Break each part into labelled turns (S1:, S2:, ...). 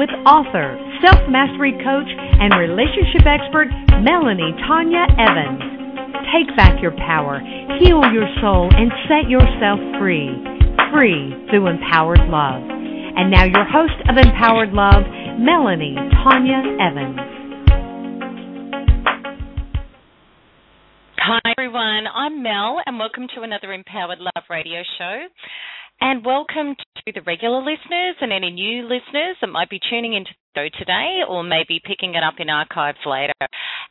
S1: with author, self mastery coach, and relationship expert Melanie Tonia Evans. Take back your power, heal your soul, and set yourself free. Free through empowered love. And now, your host of Empowered Love, Melanie Tonia Evans.
S2: Hi, everyone. I'm Mel, and welcome to another Empowered Love radio show. And welcome to the regular listeners and any new listeners that might be tuning into the show today or maybe picking it up in archives later.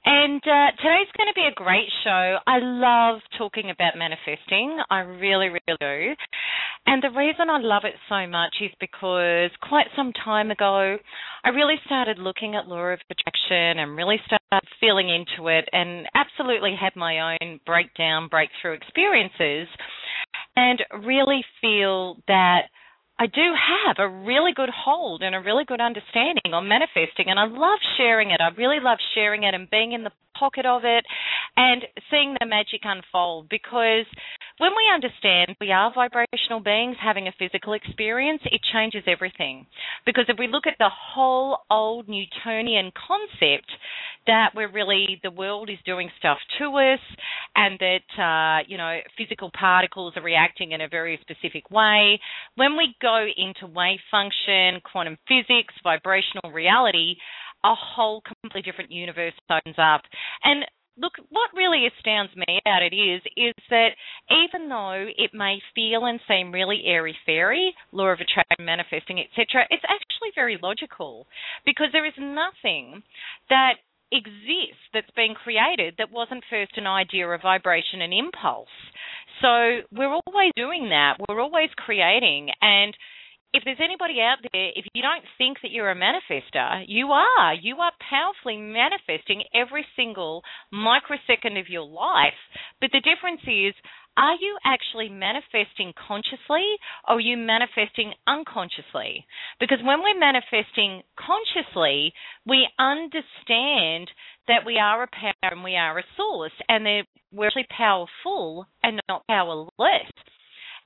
S2: And uh, today's going to be a great show. I love talking about manifesting. I really, really do. And the reason I love it so much is because quite some time ago, I really started looking at law of attraction and really started feeling into it and absolutely had my own breakdown, breakthrough experiences and really feel that I do have a really good hold and a really good understanding on manifesting, and I love sharing it. I really love sharing it and being in the pocket of it and seeing the magic unfold because when we understand we are vibrational beings having a physical experience, it changes everything. Because if we look at the whole old Newtonian concept that we're really, the world is doing stuff to us and that, uh, you know, physical particles are reacting in a very specific way, when we go into wave function, quantum physics, vibrational reality, a whole completely different universe opens up. And look, what really astounds me about it is is that even though it may feel and seem really airy fairy, law of attraction, manifesting, etc., it's actually very logical because there is nothing that exists that's been created that wasn't first an idea, a vibration, an impulse. So we're always doing that. We're always creating and if there's anybody out there, if you don't think that you're a manifester, you are. You are powerfully manifesting every single microsecond of your life. But the difference is, are you actually manifesting consciously or are you manifesting unconsciously? Because when we're manifesting consciously, we understand that we are a power and we are a source and that we're actually powerful and not powerless.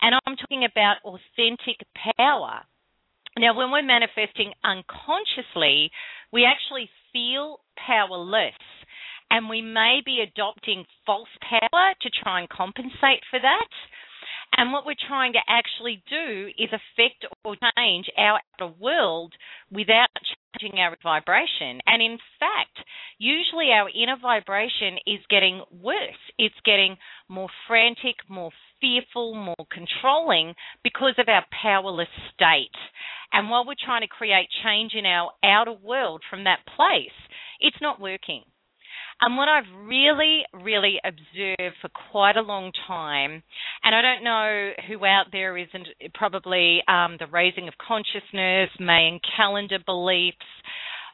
S2: And I'm talking about authentic power. Now, when we're manifesting unconsciously, we actually feel powerless. And we may be adopting false power to try and compensate for that. And what we're trying to actually do is affect or change our outer world without changing our vibration. And in fact, usually our inner vibration is getting worse. It's getting more frantic, more fearful, more controlling because of our powerless state. And while we're trying to create change in our outer world from that place, it's not working. And what I've really, really observed for quite a long time, and I don't know who out there isn't probably um, the raising of consciousness, Mayan calendar beliefs,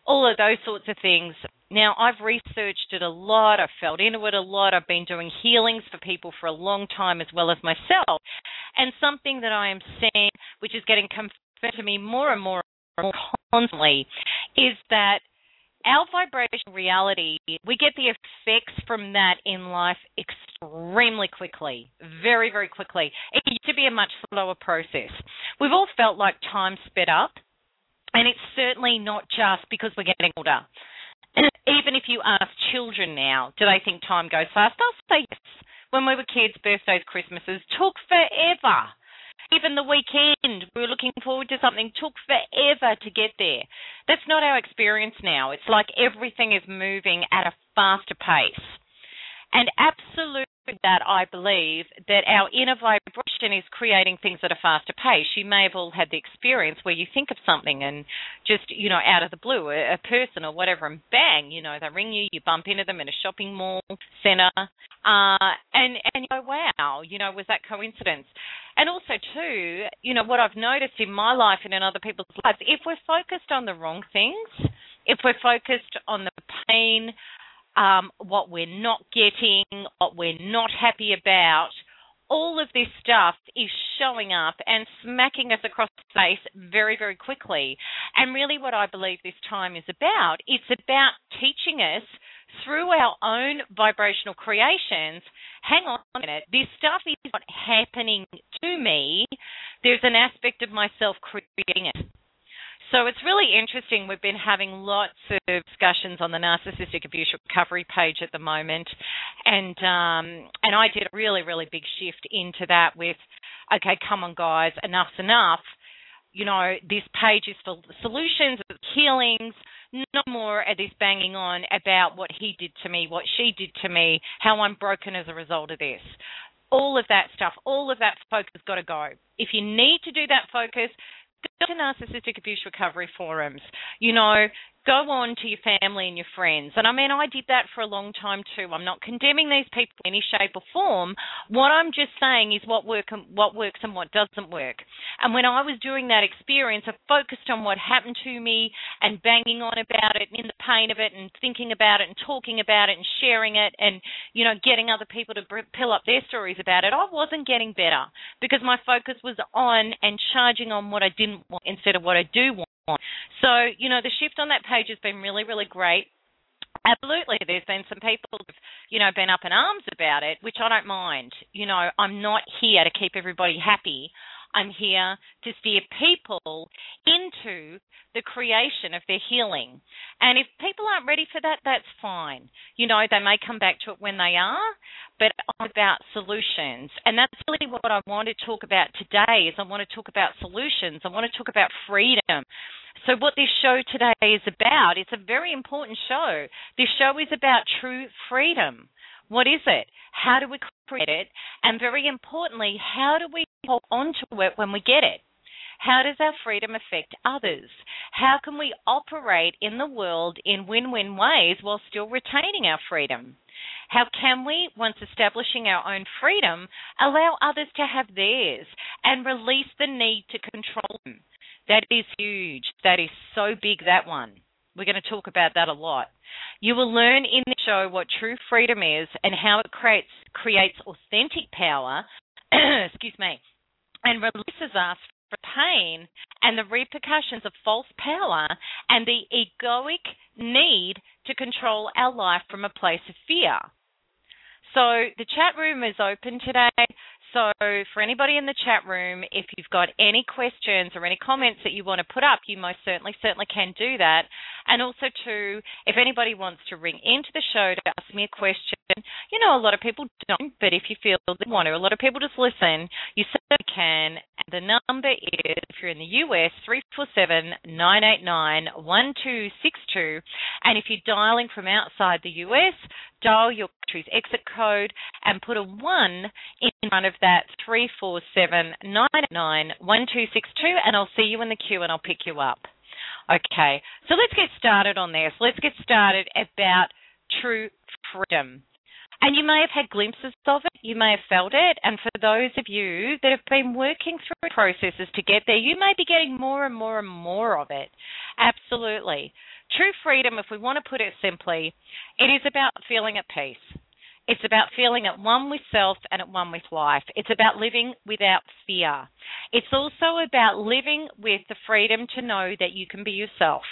S2: all of those sorts of things. Now, I've researched it a lot, I've felt into it a lot, I've been doing healings for people for a long time as well as myself. And something that I am seeing, which is getting confirmed to me more and more, and more constantly, is that our vibrational reality, we get the effects from that in life extremely quickly, very, very quickly. It used to be a much slower process. We've all felt like time sped up, and it's certainly not just because we're getting older. Even if you ask children now, do they think time goes fast? They'll say yes. When we were kids, birthdays, Christmases took forever even the weekend, we were looking forward to something, took forever to get there. That's not our experience now. It's like everything is moving at a faster pace. And absolute that I believe that our inner vibration is creating things at a faster pace. You may have all had the experience where you think of something and just, you know, out of the blue, a, a person or whatever, and bang, you know, they ring you, you bump into them in a shopping mall center, uh, and and you go, wow, you know, was that coincidence? And also too, you know, what I've noticed in my life and in other people's lives, if we're focused on the wrong things, if we're focused on the pain um, what we're not getting, what we're not happy about, all of this stuff is showing up and smacking us across the face very, very quickly. And really, what I believe this time is about, it's about teaching us through our own vibrational creations hang on a minute, this stuff is not happening to me. There's an aspect of myself creating it. So it's really interesting. We've been having lots of discussions on the narcissistic abuse recovery page at the moment, and um, and I did a really really big shift into that with, okay, come on guys, enough's enough. You know, this page is for solutions, healings, no more of this banging on about what he did to me, what she did to me, how I'm broken as a result of this all of that stuff, all of that focus got to go. If you need to do that focus, to narcissistic abuse recovery forums. You know, go on to your family and your friends. And I mean, I did that for a long time too. I'm not condemning these people in any shape or form. What I'm just saying is what work and what works and what doesn't work. And when I was doing that experience, I focused on what happened to me and banging on about it, and in the pain of it, and thinking about it, and talking about it, and sharing it, and you know, getting other people to pill up their stories about it. I wasn't getting better because my focus was on and charging on what I didn't want instead of what I do want. So, you know, the shift on that page has been really, really great. Absolutely, there's been some people who've, you know, been up in arms about it, which I don't mind. You know, I'm not here to keep everybody happy. I'm here to steer people into the creation of their healing. And if people aren't ready for that, that's fine. You know, they may come back to it when they are, but I'm about solutions. And that's really what I want to talk about today is I want to talk about solutions. I want to talk about freedom. So what this show today is about, it's a very important show. This show is about true freedom. What is it? How do we create it? And very importantly, how do we hold on to it when we get it? How does our freedom affect others? How can we operate in the world in win win ways while still retaining our freedom? How can we, once establishing our own freedom, allow others to have theirs and release the need to control them? That is huge. That is so big, that one. We're going to talk about that a lot. You will learn in the show what true freedom is and how it creates creates authentic power, excuse me, and releases us from pain and the repercussions of false power and the egoic need to control our life from a place of fear. So the chat room is open today. So, for anybody in the chat room, if you've got any questions or any comments that you want to put up, you most certainly, certainly can do that. And also, too, if anybody wants to ring into the show to ask me a question, you know, a lot of people don't, but if you feel they want to, a lot of people just listen. You can. And the number is, if you're in the US, three four seven nine eight nine one two six two. And if you're dialing from outside the US, dial your country's exit code and put a 1 in front of that 347 989 1262 and I'll see you in the queue and I'll pick you up. Okay, so let's get started on this. Let's get started about true freedom. And you may have had glimpses of it, you may have felt it, and for those of you that have been working through processes to get there, you may be getting more and more and more of it. Absolutely. True freedom, if we want to put it simply, it is about feeling at peace. It's about feeling at one with self and at one with life. It's about living without fear. It's also about living with the freedom to know that you can be yourself.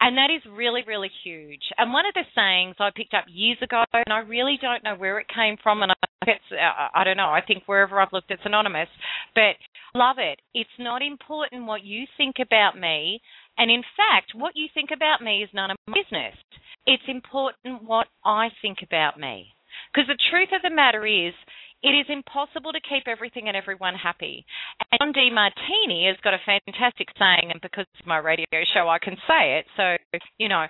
S2: And that is really, really huge. And one of the sayings I picked up years ago, and I really don't know where it came from, and I, it's, uh, I don't know, I think wherever I've looked it's anonymous, but love it. It's not important what you think about me, and in fact, what you think about me is none of my business. It's important what I think about me. Because the truth of the matter is, it is impossible to keep everything and everyone happy. And John Demartini has got a fantastic saying, and because it's my radio show, I can say it. So, you know,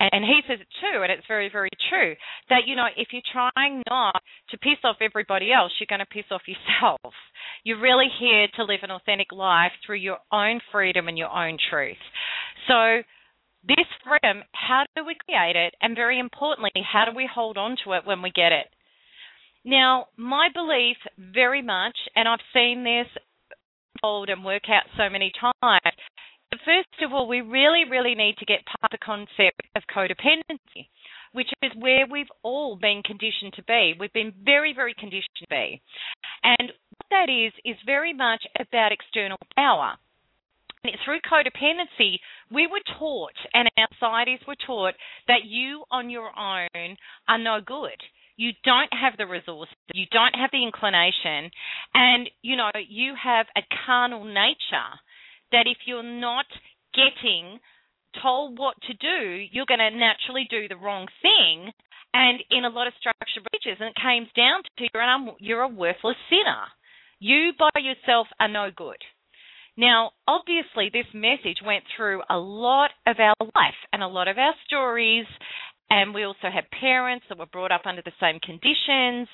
S2: and, and he says it too, and it's very, very true that, you know, if you're trying not to piss off everybody else, you're going to piss off yourself. You're really here to live an authentic life through your own freedom and your own truth. So, this freedom, how do we create it? And very importantly, how do we hold on to it when we get it? Now, my belief very much, and I've seen this unfold and work out so many times, first of all, we really, really need to get past the concept of codependency, which is where we've all been conditioned to be. We've been very, very conditioned to be. And what that is, is very much about external power. And through codependency, we were taught, and our societies were taught, that you on your own are no good you don't have the resources, you don't have the inclination, and you know, you have a carnal nature that if you're not getting told what to do, you're going to naturally do the wrong thing. And in a lot of structured and it comes down to you're, you're a worthless sinner. You by yourself are no good. Now, obviously, this message went through a lot of our life and a lot of our stories and we also had parents that were brought up under the same conditions,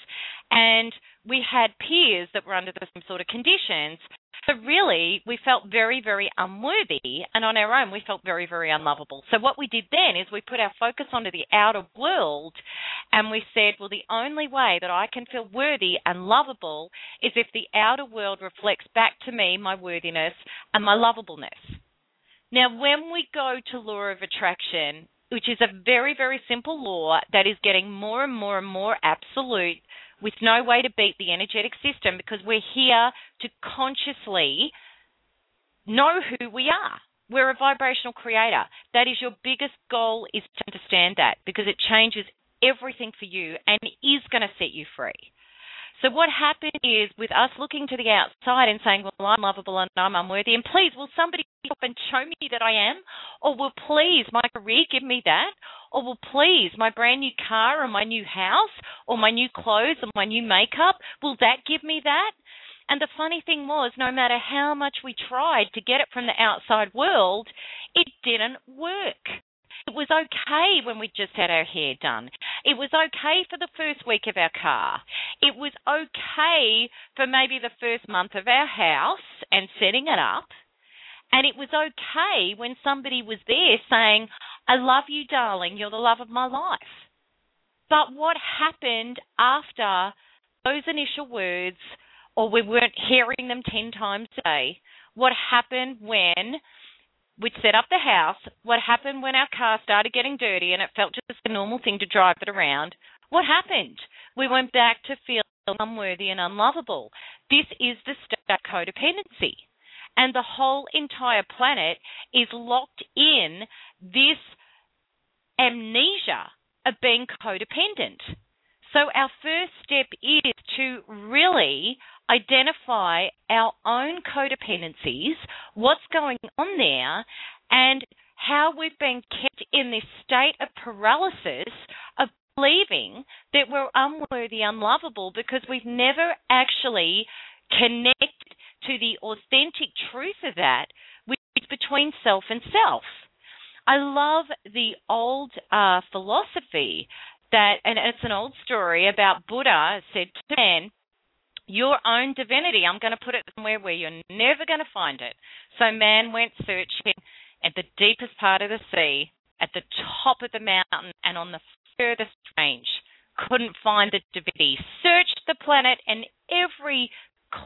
S2: and we had peers that were under the same sort of conditions. So really, we felt very, very unworthy, and on our own, we felt very, very unlovable. So what we did then is we put our focus onto the outer world, and we said, well, the only way that I can feel worthy and lovable is if the outer world reflects back to me my worthiness and my lovableness. Now, when we go to law of attraction, which is a very, very simple law that is getting more and more and more absolute with no way to beat the energetic system because we're here to consciously know who we are. We're a vibrational creator. That is your biggest goal is to understand that because it changes everything for you and is going to set you free. So what happened is with us looking to the outside and saying, well, I'm lovable and I'm unworthy, and please, will somebody up and show me that I am? Or will please my career give me that? Or will please my brand new car or my new house or my new clothes or my new makeup, will that give me that? And the funny thing was, no matter how much we tried to get it from the outside world, it didn't work. It was okay when we just had our hair done. It was okay for the first week of our car. It was okay for maybe the first month of our house and setting it up. And it was okay when somebody was there saying, I love you, darling, you're the love of my life. But what happened after those initial words, or we weren't hearing them 10 times a day? What happened when we'd set up the house. What happened when our car started getting dirty and it felt just a normal thing to drive it around? What happened? We went back to feel unworthy and unlovable. This is the state of codependency. And the whole entire planet is locked in this amnesia of being codependent. So, our first step is to really identify our own codependencies, what's going on there, and how we've been kept in this state of paralysis of believing that we're unworthy, unlovable, because we've never actually connected to the authentic truth of that, which is between self and self. I love the old uh, philosophy that, and it's an old story about Buddha said to man, your own divinity. I'm going to put it somewhere where you're never going to find it. So man went searching at the deepest part of the sea, at the top of the mountain, and on the furthest range. Couldn't find the divinity. Searched the planet and every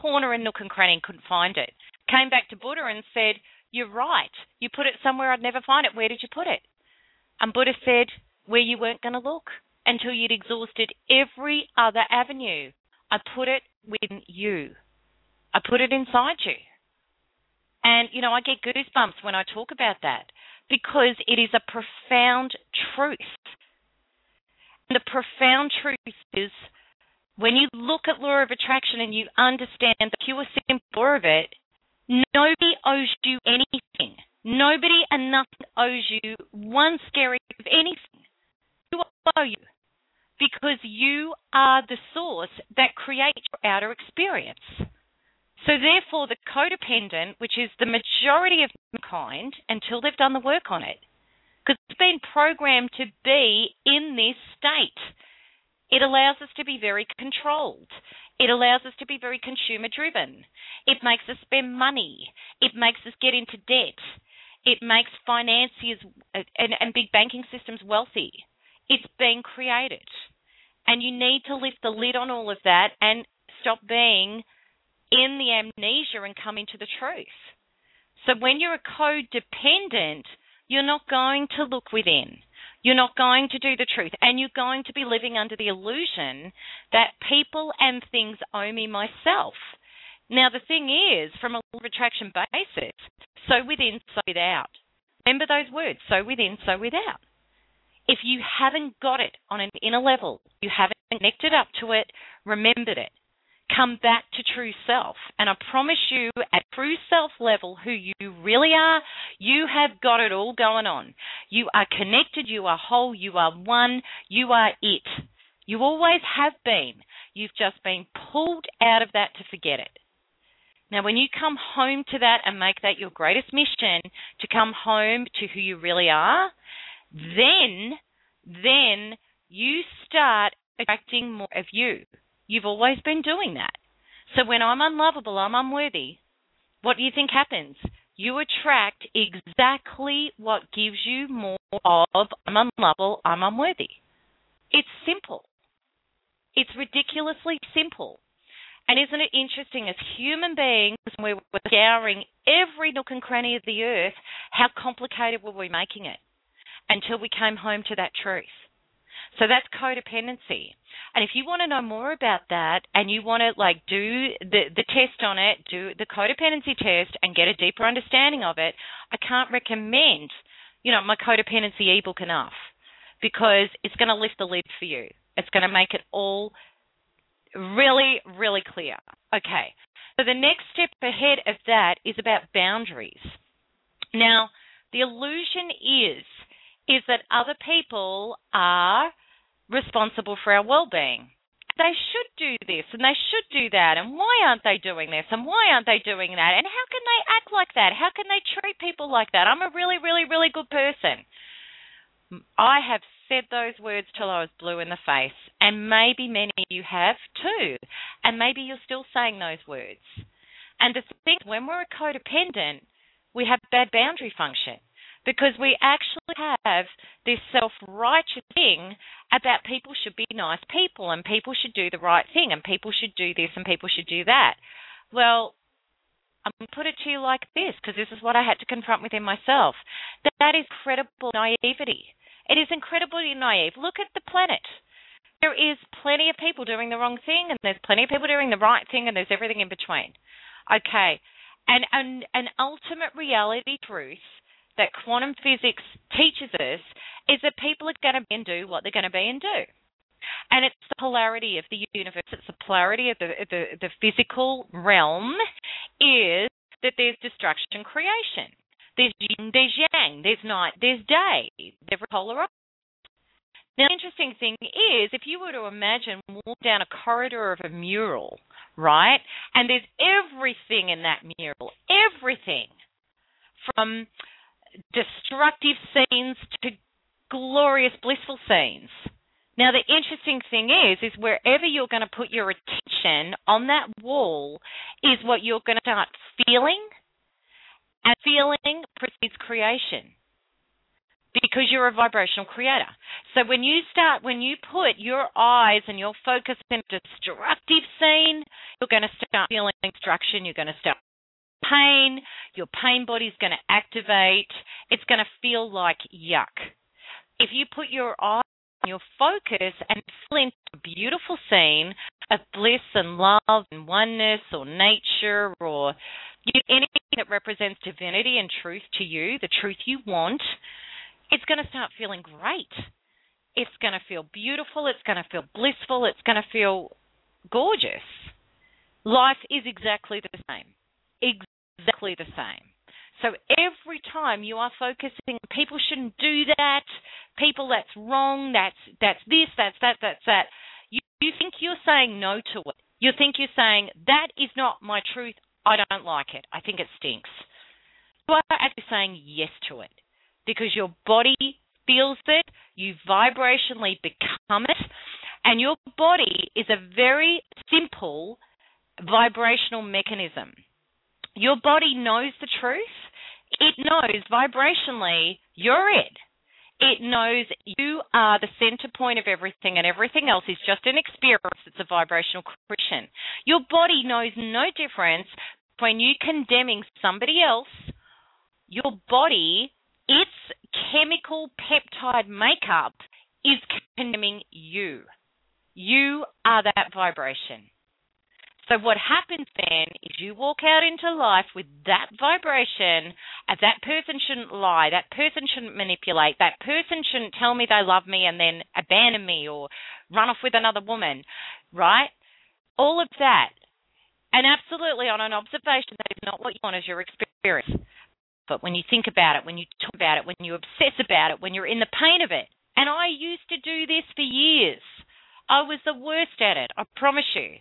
S2: corner and nook and cranny couldn't find it. Came back to Buddha and said, You're right. You put it somewhere I'd never find it. Where did you put it? And Buddha said, Where you weren't going to look until you'd exhausted every other avenue. I put it within you. I put it inside you. And, you know, I get goosebumps when I talk about that because it is a profound truth. And the profound truth is when you look at law of attraction and you understand the pure simple of it, nobody owes you anything. Nobody and nothing owes you one scary of anything. You owe you. Because you are the source that creates your outer experience. So, therefore, the codependent, which is the majority of mankind until they've done the work on it, because it's been programmed to be in this state. It allows us to be very controlled. It allows us to be very consumer driven. It makes us spend money. It makes us get into debt. It makes financiers uh, and, and big banking systems wealthy. It's been created. And you need to lift the lid on all of that and stop being in the amnesia and come into the truth. So when you're a codependent, you're not going to look within. You're not going to do the truth. And you're going to be living under the illusion that people and things owe me myself. Now, the thing is, from a attraction basis, so within, so without. Remember those words, so within, so without. If you haven't got it on an inner level, you haven't connected up to it, remembered it, come back to true self. And I promise you, at true self level, who you really are, you have got it all going on. You are connected, you are whole, you are one, you are it. You always have been. You've just been pulled out of that to forget it. Now, when you come home to that and make that your greatest mission to come home to who you really are, then, then you start attracting more of you. You've always been doing that. So when I'm unlovable, I'm unworthy, what do you think happens? You attract exactly what gives you more of I'm unlovable, I'm unworthy. It's simple. It's ridiculously simple. And isn't it interesting, as human beings, we're scouring every nook and cranny of the earth, how complicated were we making it until we came home to that truth? So that's codependency. And if you want to know more about that and you want to like do the the test on it, do the codependency test and get a deeper understanding of it, I can't recommend, you know, my codependency ebook enough because it's going to lift the lid for you. It's going to make it all really really clear. Okay. So the next step ahead of that is about boundaries. Now, the illusion is is that other people are responsible for our well-being. They should do this and they should do that. And why aren't they doing this? And why aren't they doing that? And how can they act like that? How can they treat people like that? I'm a really, really, really good person. I have said those words till I was blue in the face, and maybe many of you have too, and maybe you're still saying those words. And the thing, when we're a codependent, we have bad boundary function because we actually have this self righteous thing about people should be nice people and people should do the right thing and people should do this and people should do that. Well, I'm going to put it to you like this because this is what I had to confront within myself. That, that is credible naivety. It is incredibly naive. Look at the planet. There is plenty of people doing the wrong thing, and there's plenty of people doing the right thing, and there's everything in between. Okay, and an, an ultimate reality truth that quantum physics teaches us is that people are going to be and do what they're going to be and do. And it's the polarity of the universe. It's the polarity of the, the, the physical realm is that there's destruction, creation. There's yin, there's yang, there's night, there's day. They're polar now, the interesting thing is, if you were to imagine walk down a corridor of a mural, right, and there's everything in that mural, everything from destructive scenes to glorious, blissful scenes. Now, the interesting thing is, is wherever you're going to put your attention on that wall is what you're going to start feeling, and feeling precedes creation because you're a vibrational creator. So when you start, when you put your eyes and your focus in a destructive scene, you're going to start feeling destruction. You're going to start pain. Your pain body's going to activate. It's going to feel like yuck. If you put your eye your focus and feel into a beautiful scene of bliss and love and oneness or nature or anything that represents divinity and truth to you, the truth you want, it's going to start feeling great. It's going to feel beautiful. It's going to feel blissful. It's going to feel gorgeous. Life is exactly the same exactly the same. So every time you are focusing, people shouldn't do that. People, that's wrong. That's that's this. That's that. That's that. You, you think you're saying no to it. You think you're saying that is not my truth. I don't like it. I think it stinks. You are actually saying yes to it because your body feels it. You vibrationally become it, and your body is a very simple vibrational mechanism. Your body knows the truth. It knows vibrationally you're it. It knows you are the center point of everything and everything else is just an experience. It's a vibrational creation. Your body knows no difference when you condemning somebody else. Your body, its chemical peptide makeup is condemning you. You are that vibration. So what happens then is you walk out into life with that vibration, that person shouldn't lie, that person shouldn't manipulate, that person shouldn't tell me they love me and then abandon me or run off with another woman, right? All of that. And absolutely on an observation, that is not what you want as your experience. But when you think about it, when you talk about it, when you obsess about it, when you're in the pain of it, and I used to do this for years. I was the worst at it, I promise you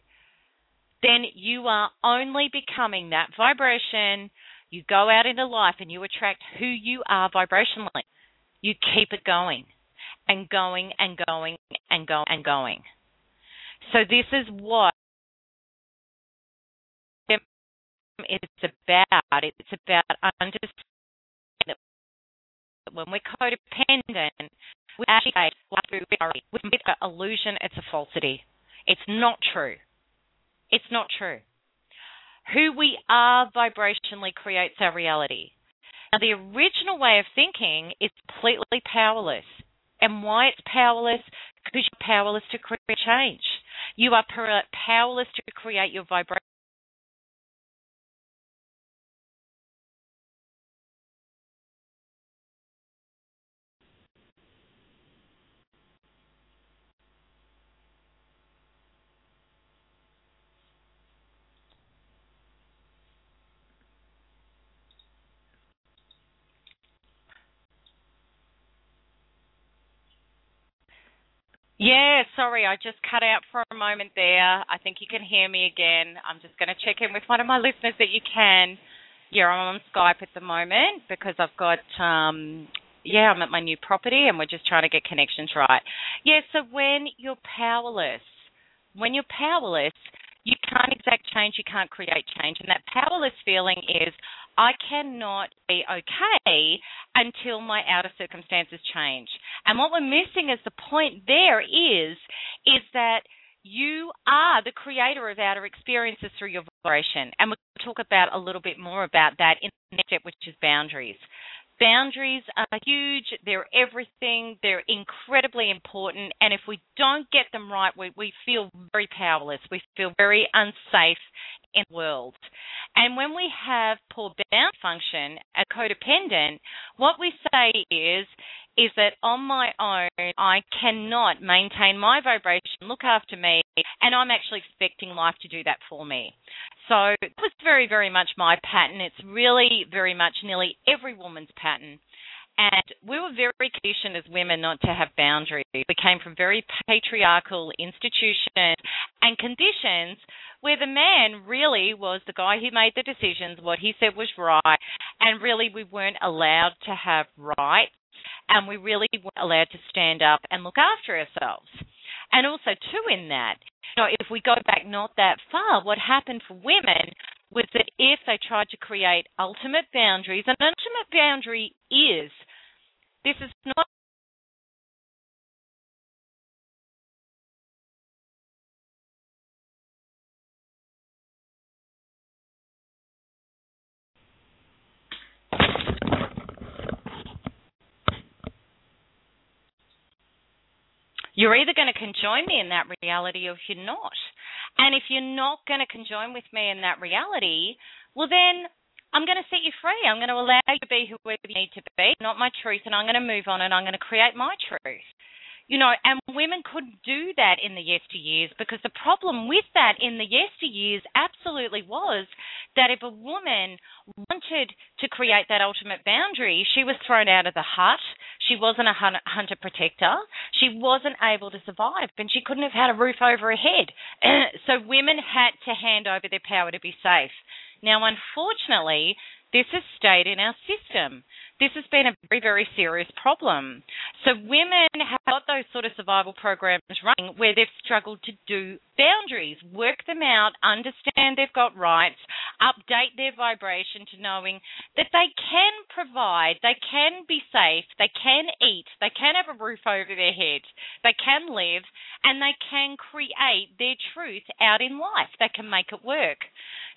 S2: then you are only becoming that vibration. You go out into life and you attract who you are vibrationally. You keep it going and going and going and going and going. So this is what it's about. It's about understanding that when we're codependent, we actually with illusion, it's a falsity. It's not true. It's not true. Who we are vibrationally creates our reality. Now, the original way of thinking is completely powerless. And why it's powerless? Because you're powerless to create change. You are powerless to create your vibration Yeah, sorry, I just cut out for a moment there. I think you can hear me again. I'm just going to check in with one of my listeners that you can. Yeah, I'm on Skype at the moment because I've got, um, yeah, I'm at my new property and we're just trying to get connections right. Yeah, so when you're powerless, when you're powerless, you can't exact change, you can't create change. And that powerless feeling is, I cannot be okay until my outer circumstances change. And what we're missing is the point there is, is that you are the creator of outer experiences through your vibration. And we'll talk about a little bit more about that in the next step, which is boundaries. Boundaries are huge, they're everything, they're incredibly important, and if we don't get them right, we, we feel very powerless, we feel very unsafe in the world. And when we have poor bound function, a codependent, what we say is, is that on my own, I cannot maintain my vibration, look after me, and I'm actually expecting life to do that for me. So it was very, very much my pattern. It's really very much nearly every woman's pattern. And we were very conditioned as women not to have boundaries. We came from very patriarchal institutions and conditions where the man really was the guy who made the decisions, what he said was right, and really we weren't allowed to have rights and we really weren't allowed to stand up and look after ourselves. And also, too, in that, you know, if we go back not that far, what happened for women was that if they tried to create ultimate boundaries, an ultimate boundary is this is not You're either going to conjoin me in that reality or you're not. And if you're not going to conjoin with me in that reality, well, then I'm going to set you free. I'm going to allow you to be whoever you need to be, not my truth, and I'm going to move on and I'm going to create my truth. You know, and women couldn't do that in the yesteryears because the problem with that in the yesteryears absolutely was that if a woman wanted to create that ultimate boundary, she was thrown out of the hut. She wasn't a hunter protector. She wasn't able to survive, and she couldn't have had a roof over her head. so women had to hand over their power to be safe. Now, unfortunately, this has stayed in our system. This has been a very, very serious problem. So women have got those sort of survival programs running where they've struggled to do boundaries, work them out, understand they've got rights, update their vibration to knowing that they can provide, they can be safe, they can eat, they can have a roof over their head, they can live, and they can create their truth out in life. They can make it work.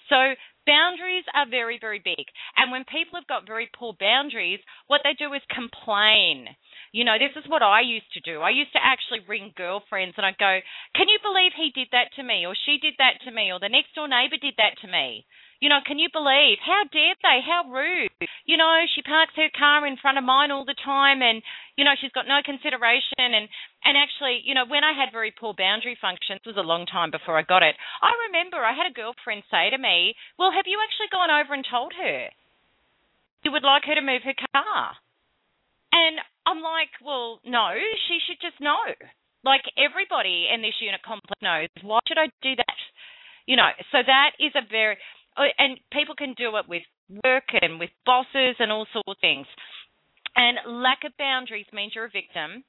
S2: So boundaries are very, very big. And when people have got very poor boundaries, what they do is complain. You know, this is what I used to do. I used to actually ring girlfriends and I'd go, Can you believe he did that to me? Or she did that to me? Or the next door neighbor did that to me? You know, can you believe? How dare they? How rude. You know, she parks her car in front of mine all the time and, you know, she's got no consideration and and actually, you know, when I had very poor boundary functions, it was a long time before I got it. I remember I had a girlfriend say to me, "Well, have you actually gone over and told her you would like her to move her car?" And I'm like, "Well, no, she should just know." Like everybody in this unit complex knows. Why should I do that? You know, so that is a very Oh, and people can do it with work and with bosses and all sorts of things. And lack of boundaries means you're a victim.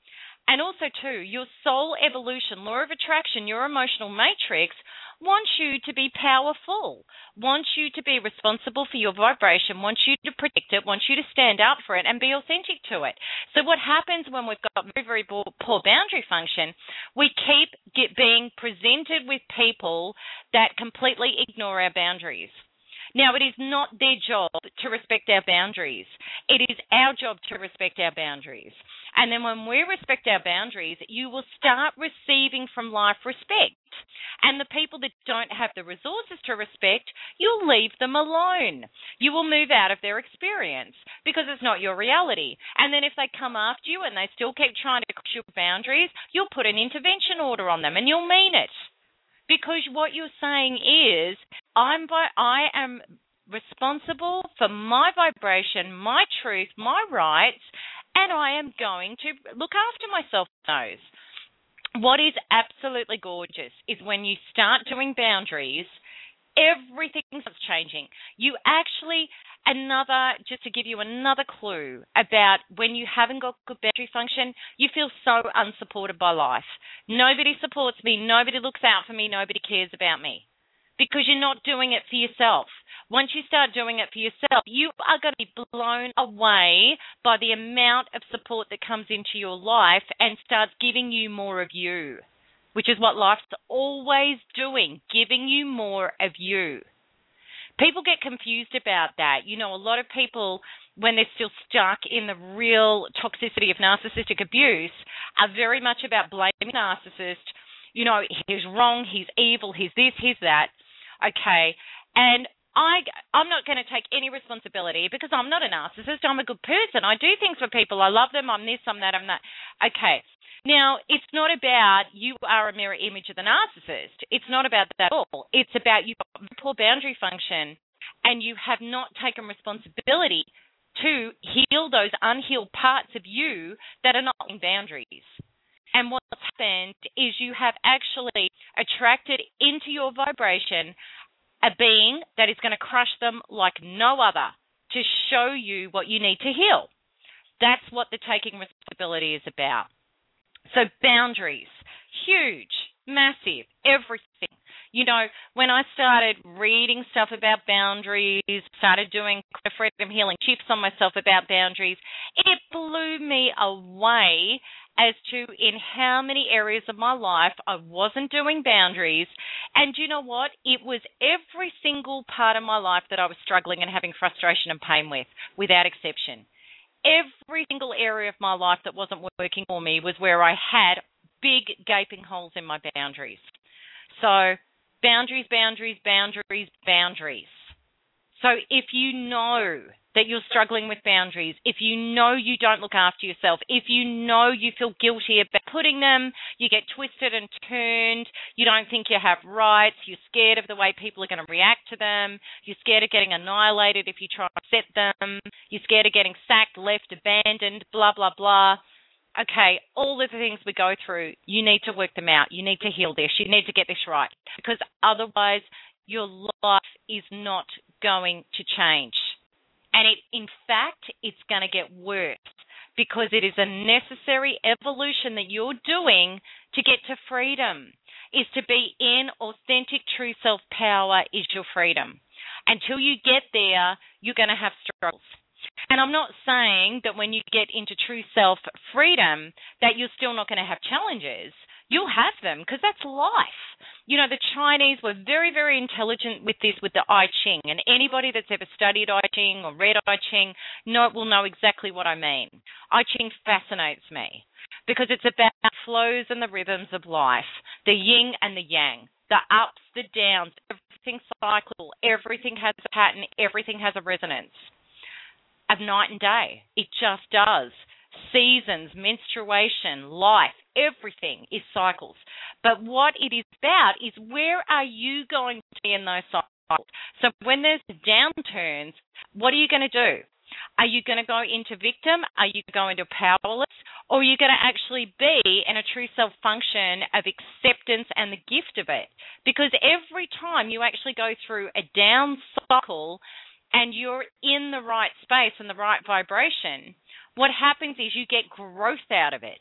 S2: And also, too, your soul evolution, law of attraction, your emotional matrix wants you to be powerful, wants you to be responsible for your vibration, wants you to protect it, wants you to stand up for it and be authentic to it. So, what happens when we've got very, very poor boundary function? We keep get, being presented with people that completely ignore our boundaries. Now, it is not their job to respect our boundaries. It is our job to respect our boundaries. And then when we respect our boundaries, you will start receiving from life respect. And the people that don't have the resources to respect, you'll leave them alone. You will move out of their experience because it's not your reality. And then if they come after you and they still keep trying to cross your boundaries, you'll put an intervention order on them and you'll mean it because what you're saying is I'm I am responsible for my vibration, my truth, my rights, and I am going to look after myself those. What is absolutely gorgeous is when you start doing boundaries, everything's changing. You actually another just to give you another clue about when you haven't got good battery function, you feel so unsupported by life. Nobody supports me, nobody looks out for me, nobody cares about me. Because you're not doing it for yourself. Once you start doing it for yourself, you are going to be blown away by the amount of support that comes into your life and starts giving you more of you, which is what life's always doing, giving you more of you people get confused about that. You know, a lot of people, when they're still stuck in the real toxicity of narcissistic abuse, are very much about blaming narcissist. You know, he's wrong, he's evil, he's this, he's that. Okay. And I, I'm not going to take any responsibility because I'm not a narcissist. I'm a good person. I do things for people. I love them. I'm this, I'm that, I'm that. Okay. Now, it's not about you are a mirror image of the narcissist. It's not about that at all. It's about got poor boundary function and you have not taken responsibility to heal those unhealed parts of you that are not in boundaries. And what's happened is you have actually attracted into your vibration a being that is going to crush them like no other to show you what you need to heal. That's what the taking responsibility is about. So boundaries, huge, massive, everything. You know, when I started reading stuff about boundaries, started doing freedom healing chips on myself about boundaries, it blew me away as to in how many areas of my life I wasn't doing boundaries. And you know what? It was every single part of my life that I was struggling and having frustration and pain with, without exception every single area of my life that wasn't working for me was where I had big gaping holes in my boundaries. So, boundaries, boundaries, boundaries, boundaries. So, if you know that you're struggling with boundaries, if you know you don't look after yourself, if you know you feel guilty about putting them, you get twisted and turned, you don't think you have rights, you're scared of the way people are going to react to them, you're scared of getting annihilated if you try to set them, you're scared of getting sacked, left, abandoned, blah, blah, blah. Okay, all of the things we go through, you need to work them out. You need to heal this. You need to get this right. Because otherwise, your life is not going to change. And it, in fact, it's going to get worse because it is a necessary evolution that you're doing to get to freedom. Is to be in authentic true self power is your freedom. Until you get there, you're going to have struggles. And I'm not saying that when you get into true self freedom that you're still not going to have challenges. You'll have them because that's life you know, the Chinese were very, very intelligent with this, with the I Ching. And anybody that's ever studied I Ching or read I Ching know, will know exactly what I mean. I Ching fascinates me because it's about flows and the rhythms of life, the yin and the yang, the ups, the downs, everything's cyclical, everything has a pattern, everything has a resonance of night and day. It just does. Seasons, menstruation, life, everything is cycles. But what it is about is where are you going to be in those cycles? So when there's downturns, what are you going to do? Are you going to go into victim? Are you going to powerless? Or are you going to actually be in a true self function of acceptance and the gift of it? Because every time you actually go through a down cycle and you're in the right space and the right vibration, what happens is you get growth out of it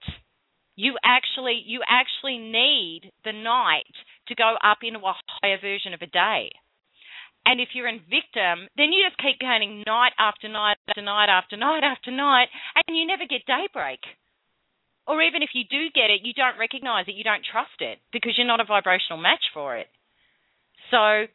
S2: you actually you actually need the night to go up into a higher version of a day. And if you're in victim, then you just keep gaining night after night after night after night after night, and you never get daybreak. Or even if you do get it, you don't recognize it, you don't trust it because you're not a vibrational match for it. So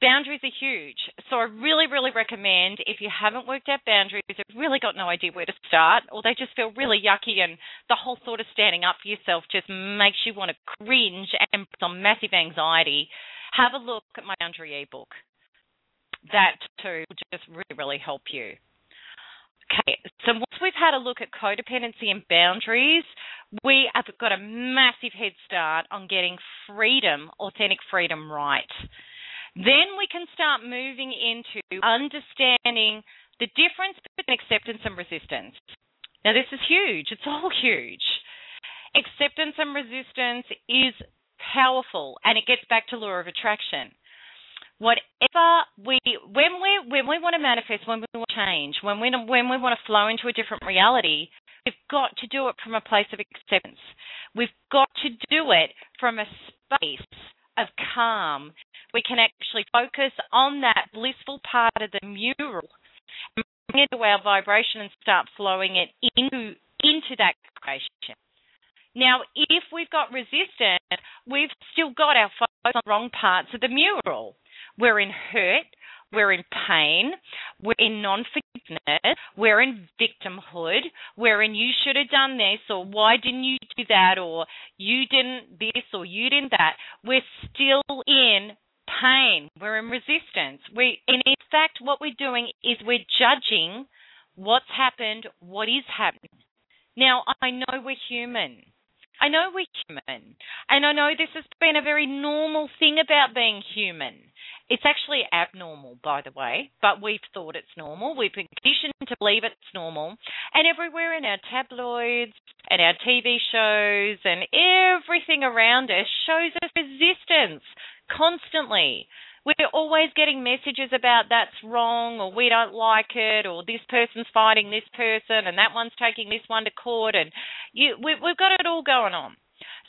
S2: boundaries are huge. So I really, really recommend if you haven't worked out boundaries, have really got no idea where to start, or they just feel really yucky and the whole thought of standing up for yourself just makes you want to cringe and some massive anxiety, have a look at my boundary ebook. That too will just really, really help you. Okay, so once we've had a look at codependency and boundaries, we have got a massive head start on getting freedom, authentic freedom right. Then we can start moving into understanding the difference between acceptance and resistance. Now, this is huge, it's all huge. Acceptance and resistance is powerful, and it gets back to law of attraction. Whatever we, when we, when we want to manifest, when we want to change, when we, when we want to flow into a different reality, we've got to do it from a place of acceptance. We've got to do it from a space of calm we can actually focus on that blissful part of the mural and bring it to our vibration and start flowing it into into that creation. Now, if we've got resistance, we've still got our focus on the wrong parts of the mural. We're in hurt, we're in pain, we're in non forgiveness, we're in victimhood, we're in you should have done this, or why didn't you do that, or you didn't this, or you didn't that. We're still in pain, we're in resistance. We, and in fact, what we're doing is we're judging what's happened, what is happening. Now, I know we're human. I know we're human. And I know this has been a very normal thing about being human. It's actually abnormal, by the way, but we've thought it's normal. We've been conditioned to believe it's normal. And everywhere in our tabloids and our TV shows and everything around us shows us resistance constantly. We're always getting messages about that's wrong or we don't like it or this person's fighting this person and that one's taking this one to court and you, we, we've got it all going on.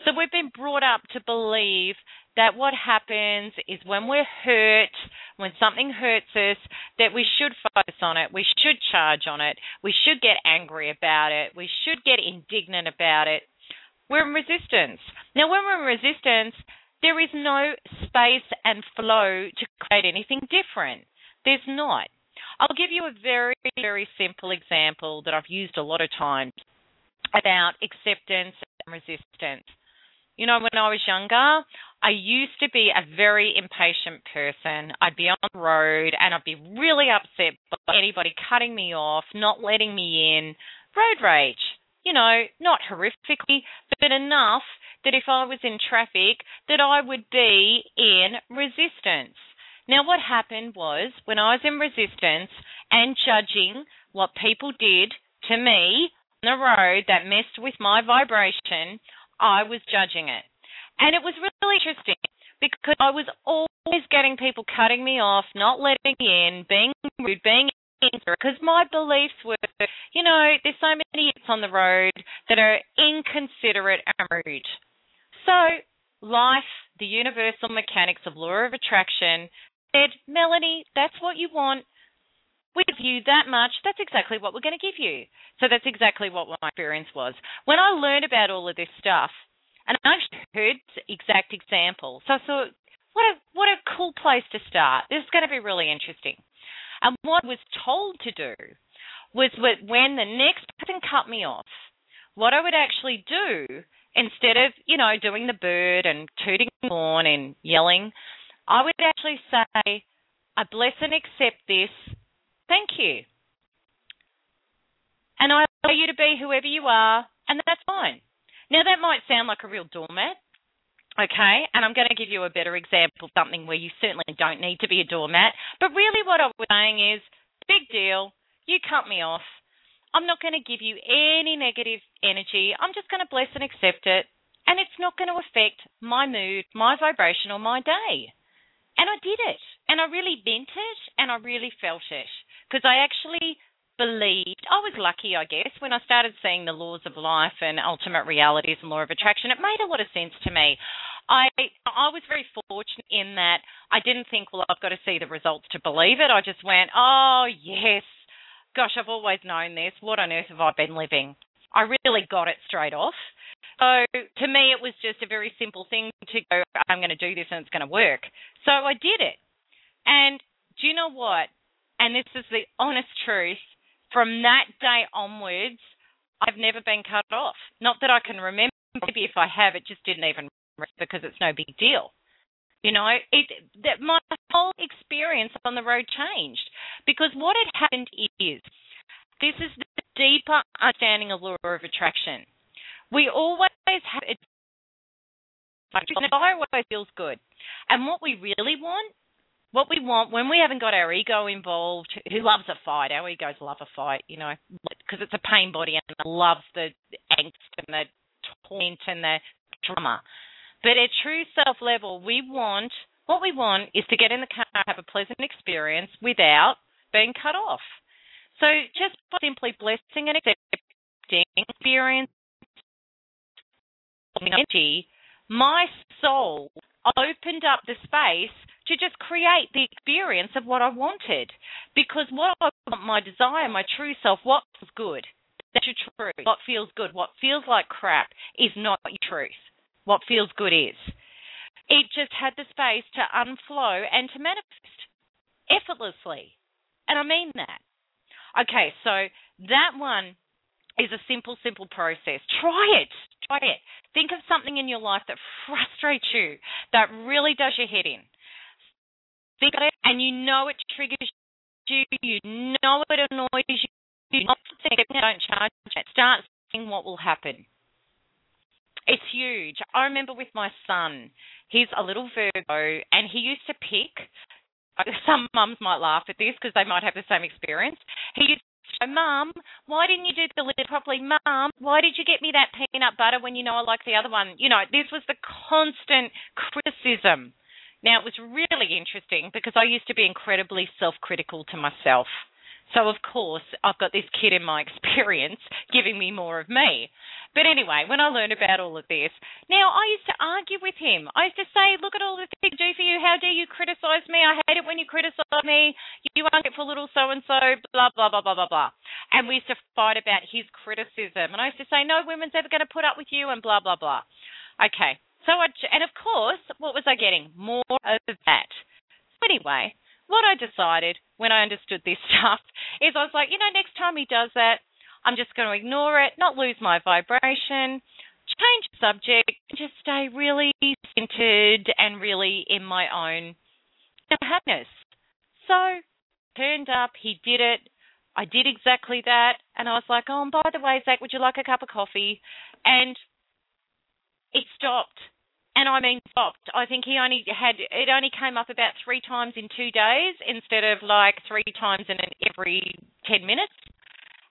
S2: So we've been brought up to believe that what happens is when we're hurt, when something hurts us, that we should focus on it, we should charge on it, we should get angry about it, we should get indignant about it. We're in resistance. Now, when we're in resistance, there is no space and flow to create anything different. There's not. I'll give you a very, very simple example that I've used a lot of times about acceptance and resistance. You know, when I was younger, I used to be a very impatient person. I'd be on the road and I'd be really upset by anybody cutting me off, not letting me in. Road rage. You know, not horrifically, but enough that if I was in traffic, that I would be in resistance. Now, what happened was when I was in resistance and judging what people did to me on the road that messed with my vibration, I was judging it. And it was really interesting because I was always getting people cutting me off, not letting me in, being rude, being because my beliefs were, you know, there's so many idiots on the road that are inconsiderate and rude. So, life, the universal mechanics of law of attraction said, Melanie, that's what you want. Give you that much. That's exactly what we're going to give you. So that's exactly what my experience was. When I learned about all of this stuff, and I actually heard exact examples, so I thought, what a what a cool place to start. This is going to be really interesting. And what I was told to do was when the next person cut me off, what I would actually do instead of, you know, doing the bird and tooting the horn and yelling, I would actually say, I bless and accept this. Thank you. And I allow you to be whoever you are, and that's fine. Now, that might sound like a real doormat, okay? And I'm going to give you a better example something where you certainly don't need to be a doormat. But really, what I was saying is, big deal, you cut me off. I'm not going to give you any negative energy. I'm just going to bless and accept it. And it's not going to affect my mood, my vibration, or my day. And I did it. And I really meant it and I really felt it. Because I actually believed, I was lucky, I guess, when I started seeing the laws of life and ultimate realities and law of attraction. It made a lot of sense to me. I I was very fortunate in that I didn't think, well, I've got to see the results to believe it. I just went, oh yes, gosh, I've always known this. What on earth have I been living? I really got it straight off. So to me, it was just a very simple thing to go, I'm going to do this and it's going to work. So I did it. And do you know what? And this is the honest truth. From that day onwards, I've never been cut off. Not that I can remember. Maybe if I have, it just didn't even because it's no big deal. You know, it that my whole experience on the road changed because what had happened is this is the deeper understanding of law of attraction. We always have. The always feels good, and what we really want, what we want when we haven't got our ego involved, who loves a fight? Our egos love a fight, you know, because it's a pain body and loves the angst and the torment and the drama. But at true self level, we want what we want is to get in the car, have a pleasant experience without being cut off. So just by simply blessing and accepting experience energy, my soul opened up the space to just create the experience of what I wanted. Because what I want, my desire, my true self, what feels good, that's your truth. What feels good, what feels like crap is not your truth what feels good is. It just had the space to unflow and to manifest effortlessly. And I mean that. Okay, so that one is a simple, simple process. Try it. Try it. Think of something in your life that frustrates you, that really does your head in. Think of it, and you know it triggers you. You know it annoys you. You don't charge it. Start seeing what will happen. It's huge. I remember with my son, he's a little Virgo, and he used to pick. Some mums might laugh at this because they might have the same experience. He used to say, Mum, why didn't you do the lid properly? Mum, why did you get me that peanut butter when you know I like the other one? You know, this was the constant criticism. Now, it was really interesting because I used to be incredibly self critical to myself. So, of course, I've got this kid in my experience giving me more of me. But anyway, when I learned about all of this, now I used to argue with him. I used to say, Look at all the things I do for you. How dare you criticize me? I hate it when you criticize me. You for little so and so, blah, blah, blah, blah, blah, blah. And we used to fight about his criticism. And I used to say, No woman's ever going to put up with you, and blah, blah, blah. Okay. So, I, and of course, what was I getting? More of that. So anyway, what I decided when I understood this stuff is I was like, you know, next time he does that, I'm just going to ignore it, not lose my vibration, change the subject, just stay really centered and really in my own happiness. So, turned up, he did it. I did exactly that, and I was like, "Oh, and by the way, Zach, would you like a cup of coffee?" And it stopped, and I mean stopped. I think he only had it only came up about three times in two days instead of like three times in every ten minutes,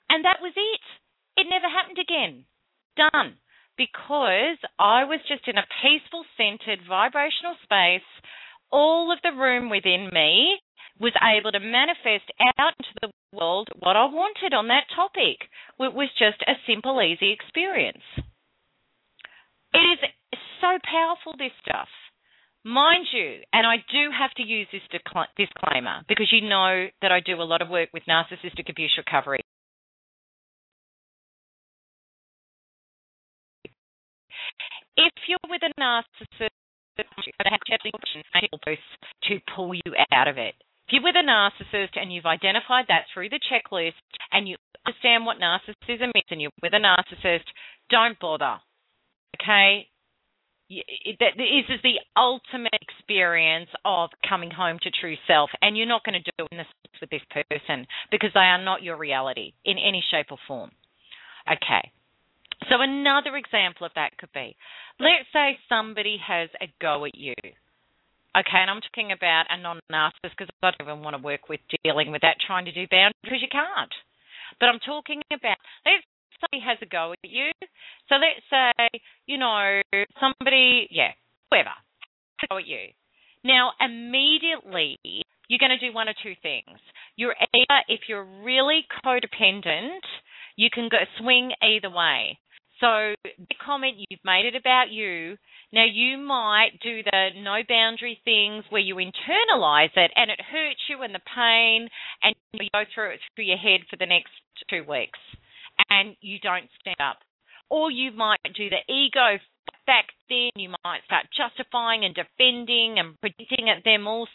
S2: and that was it. It never happened again. Done because I was just in a peaceful, centered, vibrational space. All of the room within me was able to manifest out into the world what I wanted on that topic. It was just a simple, easy experience. It is so powerful, this stuff. Mind you, and I do have to use this disclaimer because you know that I do a lot of work with narcissistic abuse recovery. if you're with a narcissist, to have to pull you out of it. If you're with a narcissist and you've identified that through the checklist and you understand what narcissism is and you're with a narcissist, don't bother. Okay? This is the ultimate experience of coming home to true self, and you're not going to do it with this person because they are not your reality in any shape or form. Okay. So another example of that could be, let's say somebody has a go at you. Okay, and I'm talking about a non-narcissist because I don't even want to work with dealing with that, trying to do boundaries because you can't. But I'm talking about let's somebody has a go at you. So let's say, you know, somebody, yeah, whoever, go at you. Now, immediately, you're going to do one or two things. You're either, if you're really codependent, you can go swing either way. So the comment you've made it about you. Now you might do the no boundary things where you internalize it and it hurts you and the pain and you go through it through your head for the next two weeks and you don't stand up. Or you might do the ego back then you might start justifying and defending and predicting at them also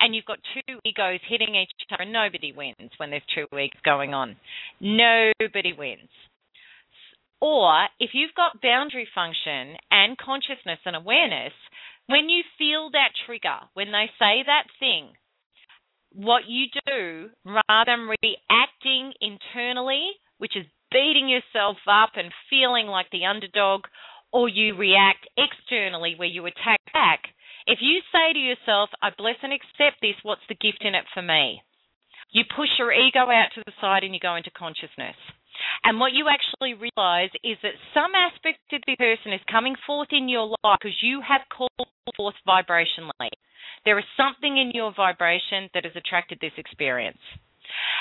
S2: and you've got two egos hitting each other and nobody wins when there's two egos going on. Nobody wins. Or if you've got boundary function and consciousness and awareness, when you feel that trigger, when they say that thing, what you do rather than reacting internally, which is beating yourself up and feeling like the underdog, or you react externally where you attack back, if you say to yourself, I bless and accept this, what's the gift in it for me? You push your ego out to the side and you go into consciousness. And what you actually realize is that some aspect of the person is coming forth in your life because you have called forth vibrationally. There is something in your vibration that has attracted this experience.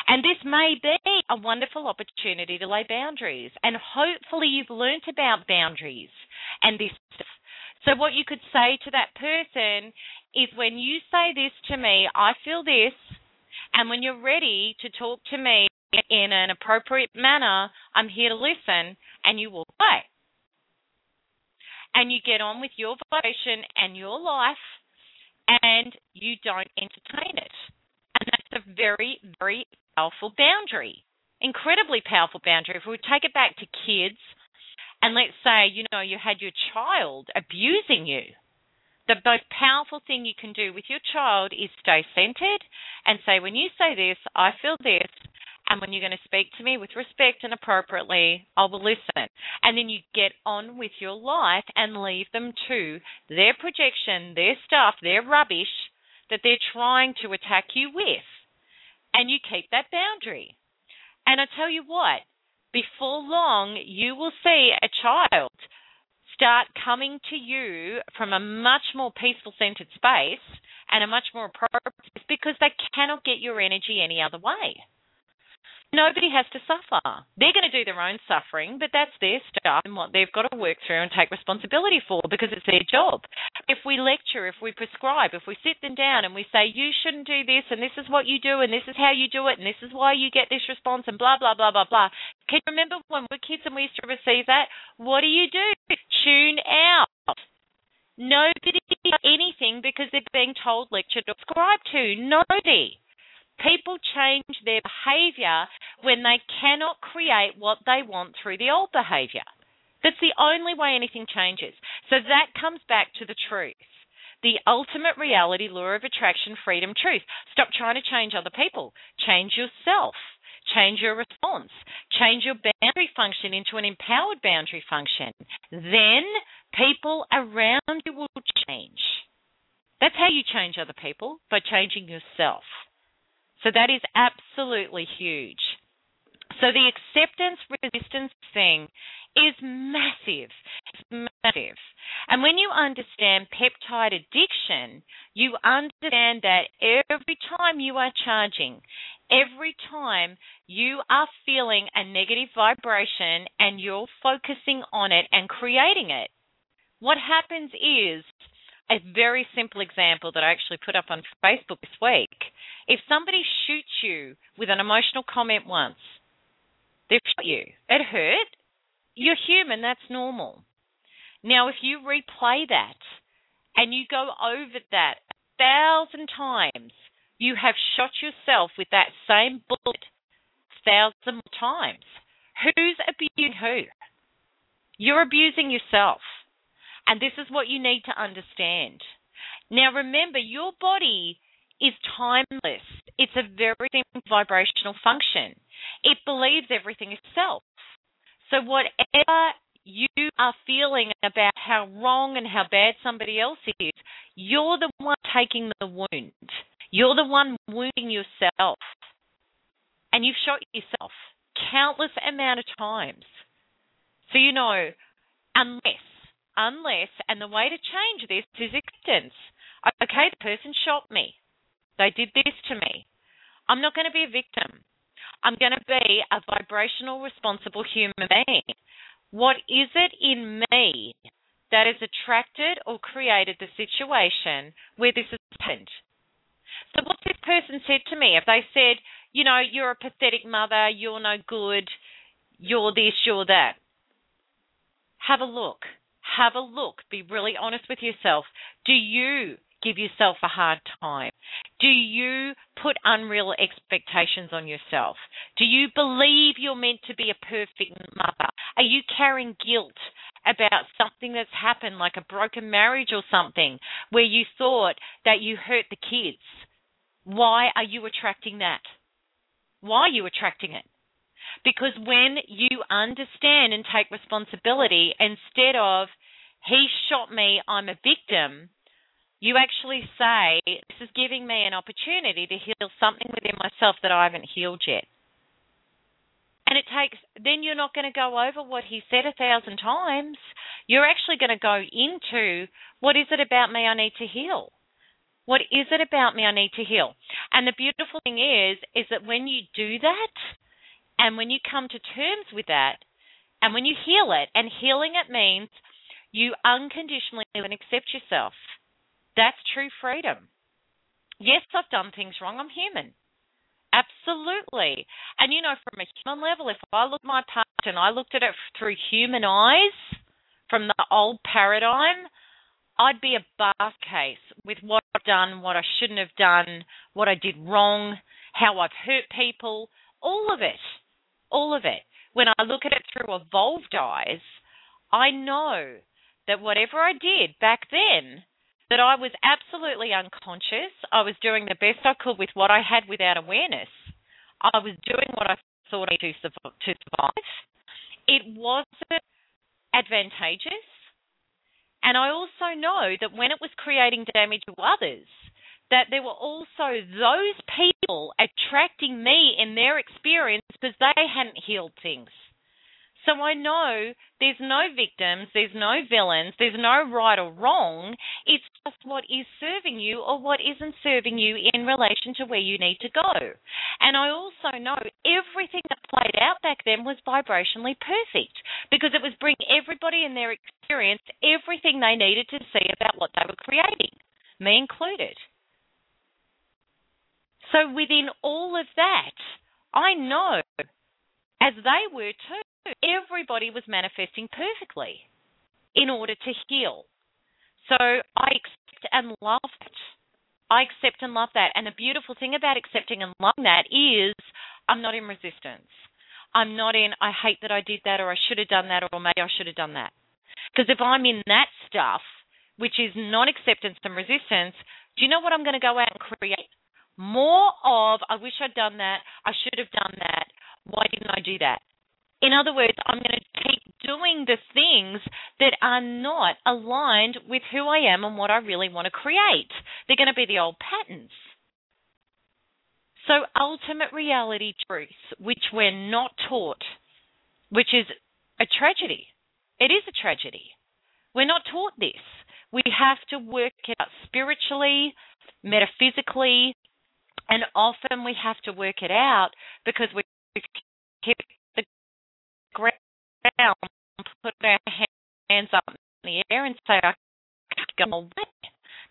S2: And this may be a wonderful opportunity to lay boundaries. And hopefully you've learnt about boundaries and this stuff. So what you could say to that person is when you say this to me, I feel this, and when you're ready to talk to me in an appropriate manner, I'm here to listen, and you walk away. And you get on with your vibration and your life, and you don't entertain it. A very, very powerful boundary. Incredibly powerful boundary. If we take it back to kids, and let's say, you know, you had your child abusing you, the most powerful thing you can do with your child is stay centered and say, when you say this, I feel this, and when you're going to speak to me with respect and appropriately, I will listen. And then you get on with your life and leave them to their projection, their stuff, their rubbish that they're trying to attack you with. And you keep that boundary. And I tell you what, before long, you will see a child start coming to you from a much more peaceful centered space and a much more appropriate because they cannot get your energy any other way nobody has to suffer. They're going to do their own suffering, but that's their stuff and what they've got to work through and take responsibility for because it's their job. If we lecture, if we prescribe, if we sit them down and we say, you shouldn't do this and this is what you do and this is how you do it and this is why you get this response and blah, blah, blah, blah, blah. Can you remember when we were kids and we used to receive that? What do you do? Tune out. Nobody does anything because they're being told, lectured, or prescribed to. Nobody. People change their behavior when they cannot create what they want through the old behavior. That's the only way anything changes. So that comes back to the truth. The ultimate reality, law of attraction, freedom, truth. Stop trying to change other people. Change yourself. Change your response. Change your boundary function into an empowered boundary function. Then people around you will change. That's how you change other people, by changing yourself. So that is absolutely huge. So the acceptance resistance thing is massive. It's massive. And when you understand peptide addiction, you understand that every time you are charging, every time you are feeling a negative vibration and you're focusing on it and creating it, what happens is a very simple example that I actually put up on Facebook this week. If somebody shoots you with an emotional comment once, they've shot you. It hurt. You're human, that's normal. Now, if you replay that and you go over that a thousand times, you have shot yourself with that same bullet a thousand times. Who's abusing who? You're abusing yourself. And this is what you need to understand. Now, remember, your body is timeless. It's a very simple vibrational function. It believes everything is self. So, whatever you are feeling about how wrong and how bad somebody else is, you're the one taking the wound. You're the one wounding yourself. And you've shot yourself countless amount of times. So you know, unless, unless, and the way to change this is acceptance. Okay, the person shot me. They did this to me. I'm not going to be a victim. I'm going to be a vibrational, responsible human being. What is it in me that has attracted or created the situation where this has happened? So, what this person said to me, if they said, you know, you're a pathetic mother, you're no good, you're this, you're that, have a look. Have a look. Be really honest with yourself. Do you give yourself a hard time? Do you put unreal expectations on yourself? Do you believe you're meant to be a perfect mother? Are you carrying guilt about something that's happened, like a broken marriage or something, where you thought that you hurt the kids? Why are you attracting that? Why are you attracting it? Because when you understand and take responsibility, instead of, he shot me, I'm a victim, you actually say, This is giving me an opportunity to heal something within myself that I haven't healed yet. And it takes, then you're not going to go over what he said a thousand times. You're actually going to go into what is it about me I need to heal? What is it about me I need to heal? And the beautiful thing is, is that when you do that, and when you come to terms with that, and when you heal it, and healing it means you unconditionally and accept yourself. That's true freedom. Yes, I've done things wrong. I'm human. Absolutely. And you know, from a human level, if I look at my past and I looked at it through human eyes from the old paradigm, I'd be a bar case with what I've done, what I shouldn't have done, what I did wrong, how I've hurt people, all of it. All of it. When I look at it through evolved eyes, I know that whatever I did back then that I was absolutely unconscious. I was doing the best I could with what I had without awareness. I was doing what I thought I to survive. It wasn't advantageous. And I also know that when it was creating damage to others, that there were also those people attracting me in their experience because they hadn't healed things. So I know there's no victims, there's no villains, there's no right or wrong. It's just what is serving you or what isn't serving you in relation to where you need to go. And I also know everything that played out back then was vibrationally perfect because it was bringing everybody in their experience everything they needed to see about what they were creating, me included. So within all of that, I know, as they were too, everybody was manifesting perfectly in order to heal. So I accept and love that. I accept and love that. And the beautiful thing about accepting and loving that is I'm not in resistance. I'm not in, I hate that I did that, or I should have done that, or maybe I should have done that. Because if I'm in that stuff, which is non acceptance and resistance, do you know what I'm going to go out and create? More of, I wish I'd done that, I should have done that, why didn't I do that? In other words, I'm going to keep doing the things that are not aligned with who I am and what I really want to create. They're going to be the old patterns. So, ultimate reality truths, which we're not taught, which is a tragedy. It is a tragedy. We're not taught this. We have to work it out spiritually, metaphysically, and often we have to work it out because we keep the ground, put our hands up in the air and say, I can't go away.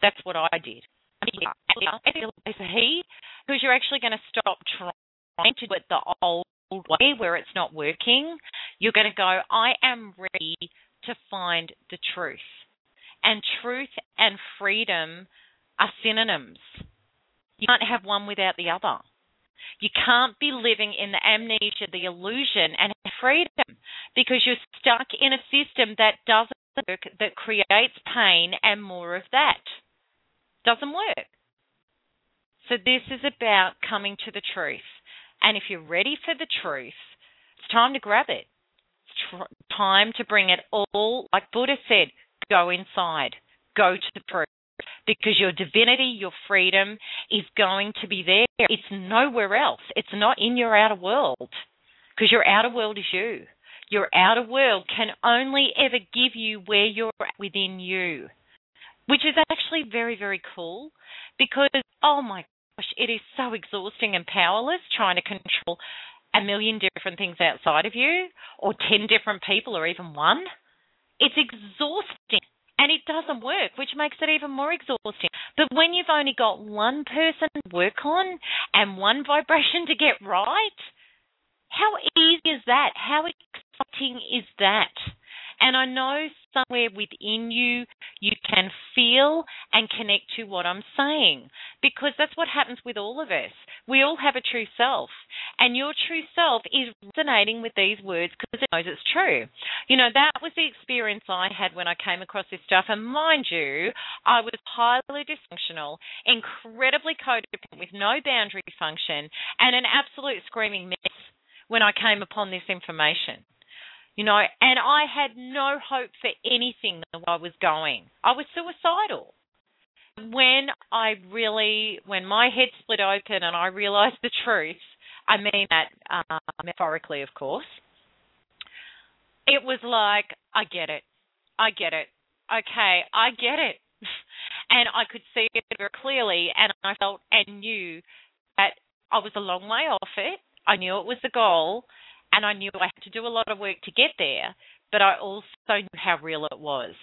S2: That's what I did. He, because you're actually going to stop trying to do it the old way where it's not working. You're going to go, I am ready to find the truth. And truth and freedom are synonyms. You can't have one without the other. You can't be living in the amnesia, the illusion, and freedom because you're stuck in a system that doesn't work, that creates pain and more of that. Doesn't work. So, this is about coming to the truth. And if you're ready for the truth, it's time to grab it. It's tr- time to bring it all, like Buddha said, go inside, go to the truth. Because your divinity, your freedom is going to be there. It's nowhere else. It's not in your outer world. Because your outer world is you. Your outer world can only ever give you where you're at within you which is actually very, very cool because, oh my gosh, it is so exhausting and powerless trying to control a million different things outside of you or 10 different people or even one. It's exhausting and it doesn't work, which makes it even more exhausting. But when you've only got one person to work on and one vibration to get right, how easy is that? How exciting is that? And I know somewhere within you, you can feel and connect to what I'm saying because that's what happens with all of us. We all have a true self, and your true self is resonating with these words because it knows it's true. You know, that was the experience I had when I came across this stuff. And mind you, I was highly dysfunctional, incredibly codependent with no boundary function, and an absolute screaming mess when I came upon this information you know, and I had no hope for anything the way I was going. I was suicidal. When I really, when my head split open and I realized the truth, I mean that uh, metaphorically, of course, it was like, I get it. I get it. Okay, I get it. and I could see it very clearly, and I felt and knew that I was a long way off it. I knew it was the goal, and I knew I had to do a lot of work to get there, but I also knew how real it was.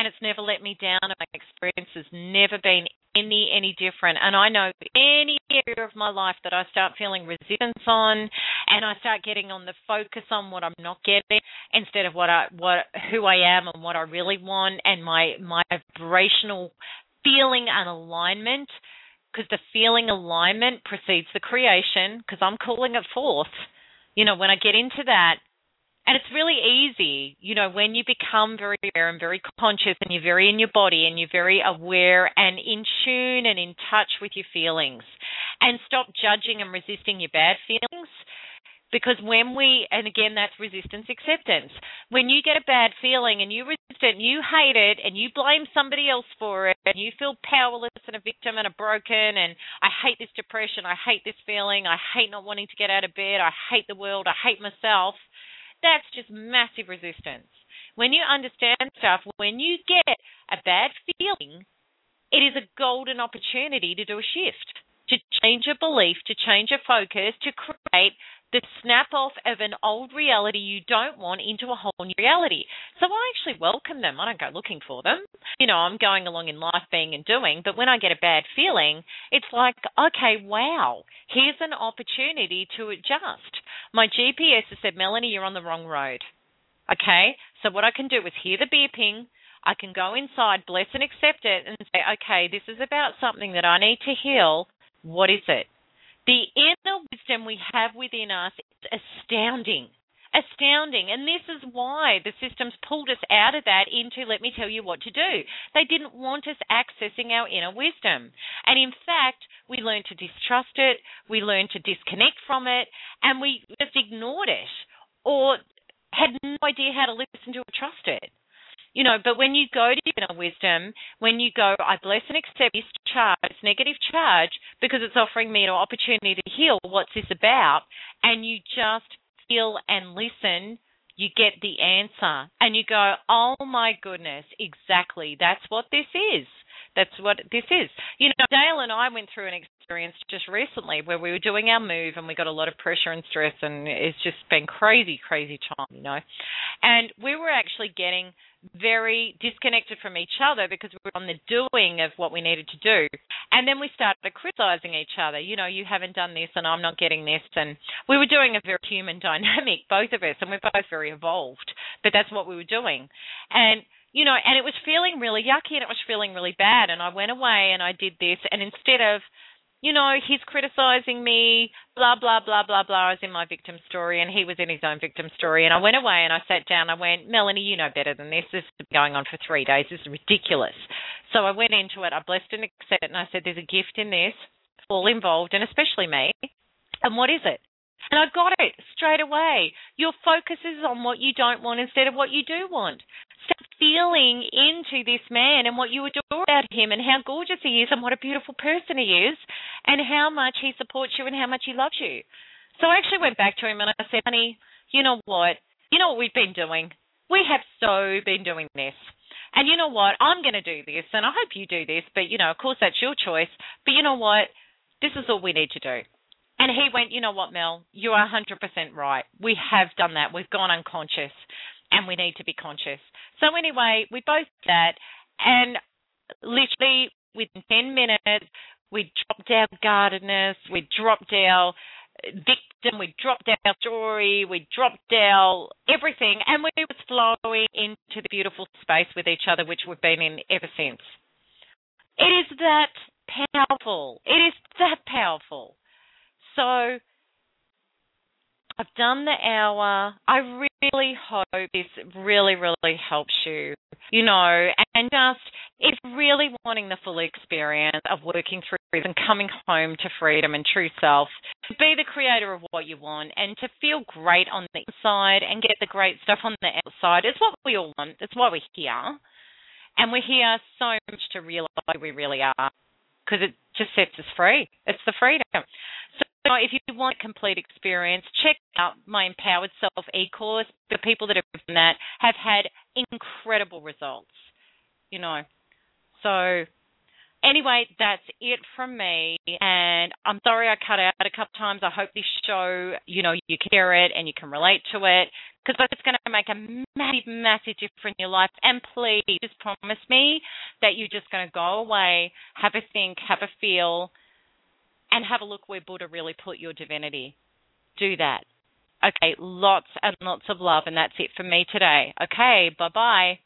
S2: And it's never let me down, and my experience has never been any any different. And I know any area of my life that I start feeling resistance on, and I start getting on the focus on what I'm not getting instead of what I what who I am and what I really want, and my my vibrational feeling and alignment because the feeling alignment precedes the creation because I'm calling it forth you know, when I get into that, and it's really easy, you know, when you become very aware and very conscious and you're very in your body and you're very aware and in tune and in touch with your feelings and stop judging and resisting your bad feelings because when we, and again, that's resistance acceptance. When you get a bad feeling and you resist it and you hate it and you blame somebody else for it and you feel powerless and a victim and a broken and I hate this depression, I hate this feeling, I hate not wanting to get out of bed, I hate the world, I hate myself, that's just massive resistance. When you understand stuff, when you get a bad feeling, it is a golden opportunity to do a shift, to change a belief, to change a focus, to create the snap off of an old reality you don't want into a whole new reality. So I actually welcome them. I don't go looking for them. You know, I'm going along in life being and doing, but when I get a bad feeling, it's like, okay, wow, here's an opportunity to adjust. My GPS has said, Melanie, you're on the wrong road. Okay, so what I can do is hear the beeping. I can go inside, bless and accept it, and say, okay, this is about something that I need to heal. What is it? The inner wisdom we have within us is astounding astounding. And this is why the systems pulled us out of that into let me tell you what to do. They didn't want us accessing our inner wisdom. And in fact, we learned to distrust it, we learned to disconnect from it, and we just ignored it or had no idea how to listen to or trust it. You know, but when you go to inner wisdom, when you go, I bless and accept this charge, this negative charge, because it's offering me an opportunity to heal, what's this about? And you just feel and listen, you get the answer. And you go, oh my goodness, exactly. That's what this is. That's what this is. You know, Dale and I went through an experience just recently where we were doing our move and we got a lot of pressure and stress, and it's just been crazy, crazy time, you know. And we were actually getting very disconnected from each other because we were on the doing of what we needed to do. And then we started criticizing each other. You know, you haven't done this and I'm not getting this. And we were doing a very human dynamic, both of us, and we're both very evolved, but that's what we were doing. And you know, and it was feeling really yucky and it was feeling really bad. And I went away and I did this. And instead of, you know, he's criticizing me, blah, blah, blah, blah, blah. I was in my victim story and he was in his own victim story. And I went away and I sat down. I went, Melanie, you know better than this. This has been going on for three days. This is ridiculous. So I went into it. I blessed and accepted it. And I said, there's a gift in this, all involved, and especially me. And what is it? And I got it straight away. Your focus is on what you don't want instead of what you do want. Feeling into this man and what you adore about him and how gorgeous he is and what a beautiful person he is and how much he supports you and how much he loves you. So I actually went back to him and I said, honey, you know what? You know what we've been doing? We have so been doing this. And you know what? I'm going to do this and I hope you do this, but you know, of course that's your choice. But you know what? This is all we need to do. And he went, you know what, Mel, you are 100% right. We have done that. We've gone unconscious and we need to be conscious. So, anyway, we both did that. And literally within 10 minutes, we dropped our guardedness, we dropped our victim, we dropped our story, we dropped our everything, and we was flowing into the beautiful space with each other, which we've been in ever since. It is that powerful. It is that powerful. So I've done the hour. I really hope this really, really helps you, you know, and just it's really wanting the full experience of working through and coming home to freedom and true self, to be the creator of what you want and to feel great on the inside and get the great stuff on the outside. It's what we all want. It's why we're here. And we're here so much to realize we really are because it just sets us free. It's the freedom. So if you want a complete experience, check out my Empowered Self e-course. The people that have done that have had incredible results, you know. So anyway, that's it from me. And I'm sorry I cut out a couple times. I hope this show, you know, you hear it and you can relate to it because it's going to make a massive, massive difference in your life. And please just promise me that you're just going to go away, have a think, have a feel, and have a look where Buddha really put your divinity. Do that. Okay, lots and lots of love, and that's it for me today. Okay, bye bye.